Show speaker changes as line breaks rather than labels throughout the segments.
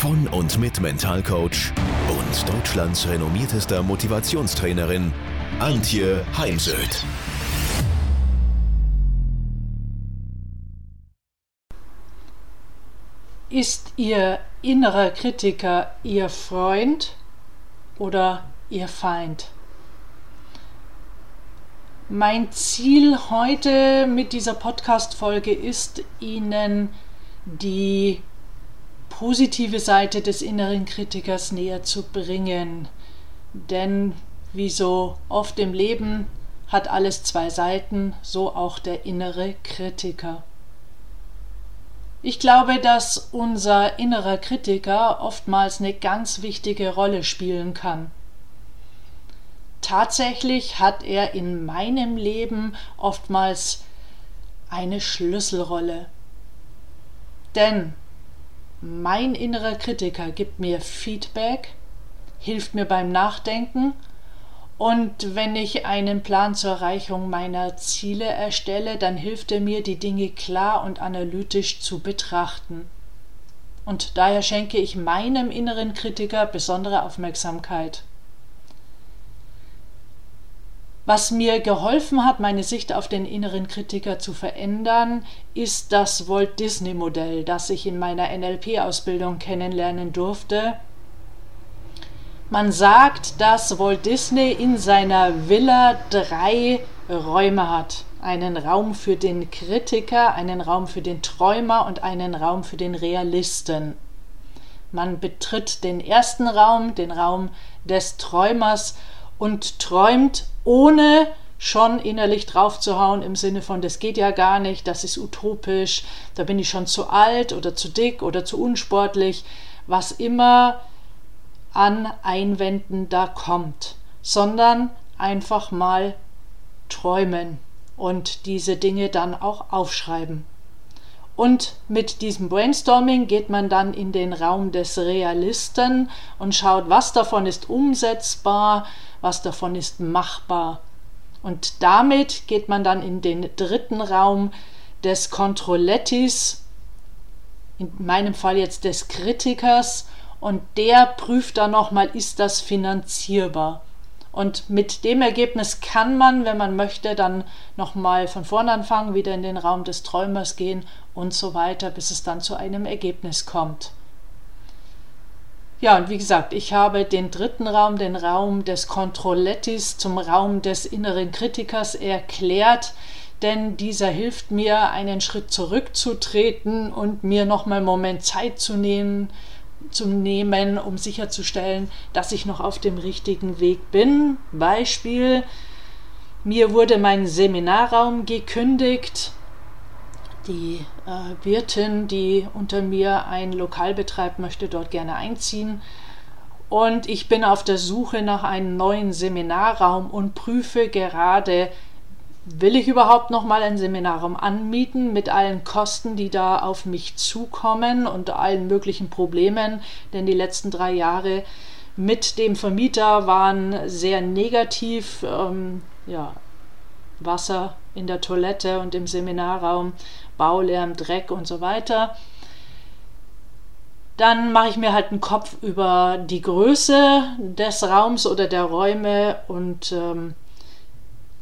von und mit Mentalcoach und Deutschlands renommiertester Motivationstrainerin Antje Heimsöth.
Ist Ihr innerer Kritiker Ihr Freund oder Ihr Feind? Mein Ziel heute mit dieser Podcast-Folge ist, Ihnen die positive Seite des inneren Kritikers näher zu bringen. Denn wie so oft im Leben hat alles zwei Seiten, so auch der innere Kritiker. Ich glaube, dass unser innerer Kritiker oftmals eine ganz wichtige Rolle spielen kann. Tatsächlich hat er in meinem Leben oftmals eine Schlüsselrolle. Denn mein innerer Kritiker gibt mir Feedback, hilft mir beim Nachdenken und wenn ich einen Plan zur Erreichung meiner Ziele erstelle, dann hilft er mir, die Dinge klar und analytisch zu betrachten. Und daher schenke ich meinem inneren Kritiker besondere Aufmerksamkeit. Was mir geholfen hat, meine Sicht auf den inneren Kritiker zu verändern, ist das Walt Disney Modell, das ich in meiner NLP-Ausbildung kennenlernen durfte. Man sagt, dass Walt Disney in seiner Villa drei Räume hat. Einen Raum für den Kritiker, einen Raum für den Träumer und einen Raum für den Realisten. Man betritt den ersten Raum, den Raum des Träumers, und träumt ohne schon innerlich draufzuhauen im Sinne von, das geht ja gar nicht, das ist utopisch, da bin ich schon zu alt oder zu dick oder zu unsportlich, was immer an Einwänden da kommt, sondern einfach mal träumen und diese Dinge dann auch aufschreiben. Und mit diesem Brainstorming geht man dann in den Raum des Realisten und schaut, was davon ist umsetzbar, was davon ist machbar. Und damit geht man dann in den dritten Raum des Controllettis, in meinem Fall jetzt des Kritikers, und der prüft dann nochmal, ist das finanzierbar. Und mit dem Ergebnis kann man, wenn man möchte, dann nochmal von vorne anfangen, wieder in den Raum des Träumers gehen und so weiter, bis es dann zu einem Ergebnis kommt. Ja, und wie gesagt, ich habe den dritten Raum, den Raum des Controllettis, zum Raum des inneren Kritikers erklärt, denn dieser hilft mir, einen Schritt zurückzutreten und mir nochmal einen Moment Zeit zu nehmen, zu nehmen, um sicherzustellen, dass ich noch auf dem richtigen Weg bin. Beispiel, mir wurde mein Seminarraum gekündigt die äh, Wirtin, die unter mir ein Lokal betreibt, möchte dort gerne einziehen. Und ich bin auf der Suche nach einem neuen Seminarraum und prüfe gerade, will ich überhaupt noch mal einen Seminarraum anmieten mit allen Kosten, die da auf mich zukommen und allen möglichen Problemen, denn die letzten drei Jahre mit dem Vermieter waren sehr negativ. Ähm, ja, Wasser in der Toilette und im Seminarraum, Baulärm, Dreck und so weiter. Dann mache ich mir halt einen Kopf über die Größe des Raums oder der Räume und ähm,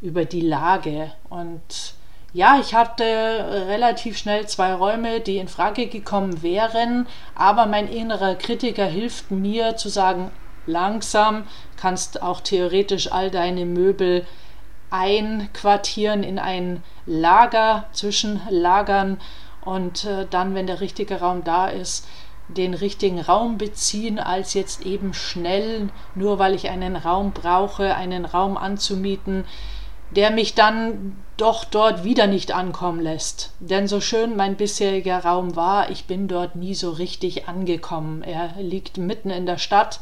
über die Lage. Und ja, ich hatte relativ schnell zwei Räume, die in Frage gekommen wären, aber mein innerer Kritiker hilft mir zu sagen, langsam kannst auch theoretisch all deine Möbel einquartieren in ein Lager, zwischenlagern und äh, dann, wenn der richtige Raum da ist, den richtigen Raum beziehen, als jetzt eben schnell, nur weil ich einen Raum brauche, einen Raum anzumieten, der mich dann doch dort wieder nicht ankommen lässt. Denn so schön mein bisheriger Raum war, ich bin dort nie so richtig angekommen. Er liegt mitten in der Stadt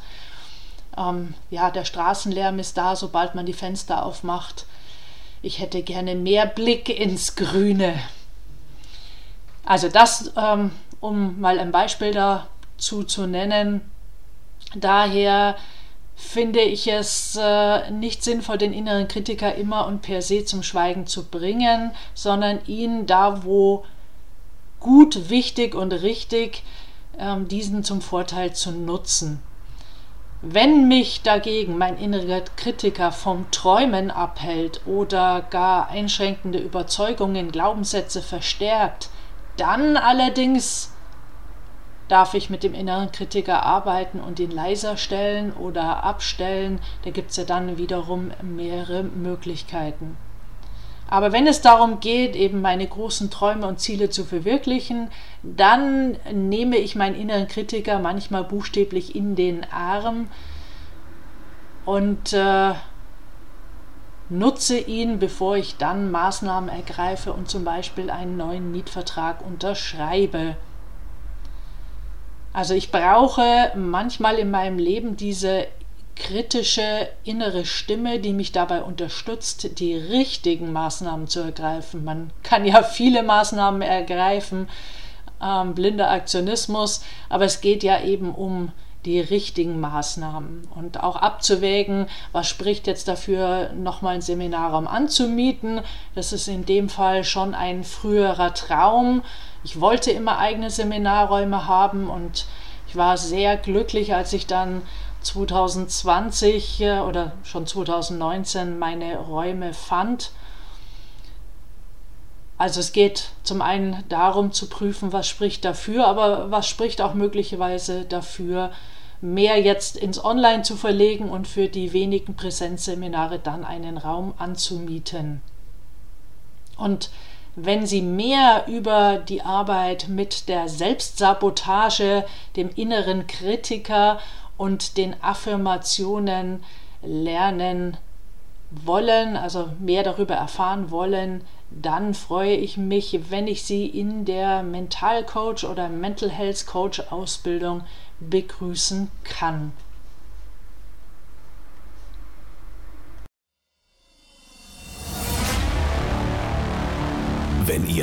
Ähm, ja, der Straßenlärm ist da, sobald man die Fenster aufmacht. Ich hätte gerne mehr Blick ins Grüne. Also das, ähm, um mal ein Beispiel dazu zu nennen. Daher finde ich es äh, nicht sinnvoll, den inneren Kritiker immer und per se zum Schweigen zu bringen, sondern ihn da, wo gut, wichtig und richtig, ähm, diesen zum Vorteil zu nutzen. Wenn mich dagegen mein innerer Kritiker vom Träumen abhält oder gar einschränkende Überzeugungen, Glaubenssätze verstärkt, dann allerdings darf ich mit dem inneren Kritiker arbeiten und ihn leiser stellen oder abstellen. Da gibt es ja dann wiederum mehrere Möglichkeiten. Aber wenn es darum geht, eben meine großen Träume und Ziele zu verwirklichen, dann nehme ich meinen inneren Kritiker manchmal buchstäblich in den Arm und äh, nutze ihn, bevor ich dann Maßnahmen ergreife und zum Beispiel einen neuen Mietvertrag unterschreibe. Also ich brauche manchmal in meinem Leben diese kritische innere Stimme, die mich dabei unterstützt, die richtigen Maßnahmen zu ergreifen. Man kann ja viele Maßnahmen ergreifen, ähm, blinder Aktionismus, aber es geht ja eben um die richtigen Maßnahmen und auch abzuwägen, was spricht jetzt dafür, nochmal einen Seminarraum anzumieten. Das ist in dem Fall schon ein früherer Traum. Ich wollte immer eigene Seminarräume haben und ich war sehr glücklich, als ich dann 2020 äh, oder schon 2019 meine Räume fand. Also es geht zum einen darum zu prüfen, was spricht dafür, aber was spricht auch möglicherweise dafür, mehr jetzt ins Online zu verlegen und für die wenigen Präsenzseminare dann einen Raum anzumieten. Und wenn Sie mehr über die Arbeit mit der Selbstsabotage, dem inneren Kritiker und den Affirmationen lernen wollen, also mehr darüber erfahren wollen, dann freue ich mich, wenn ich Sie in der Mental Coach oder Mental Health Coach Ausbildung begrüßen kann.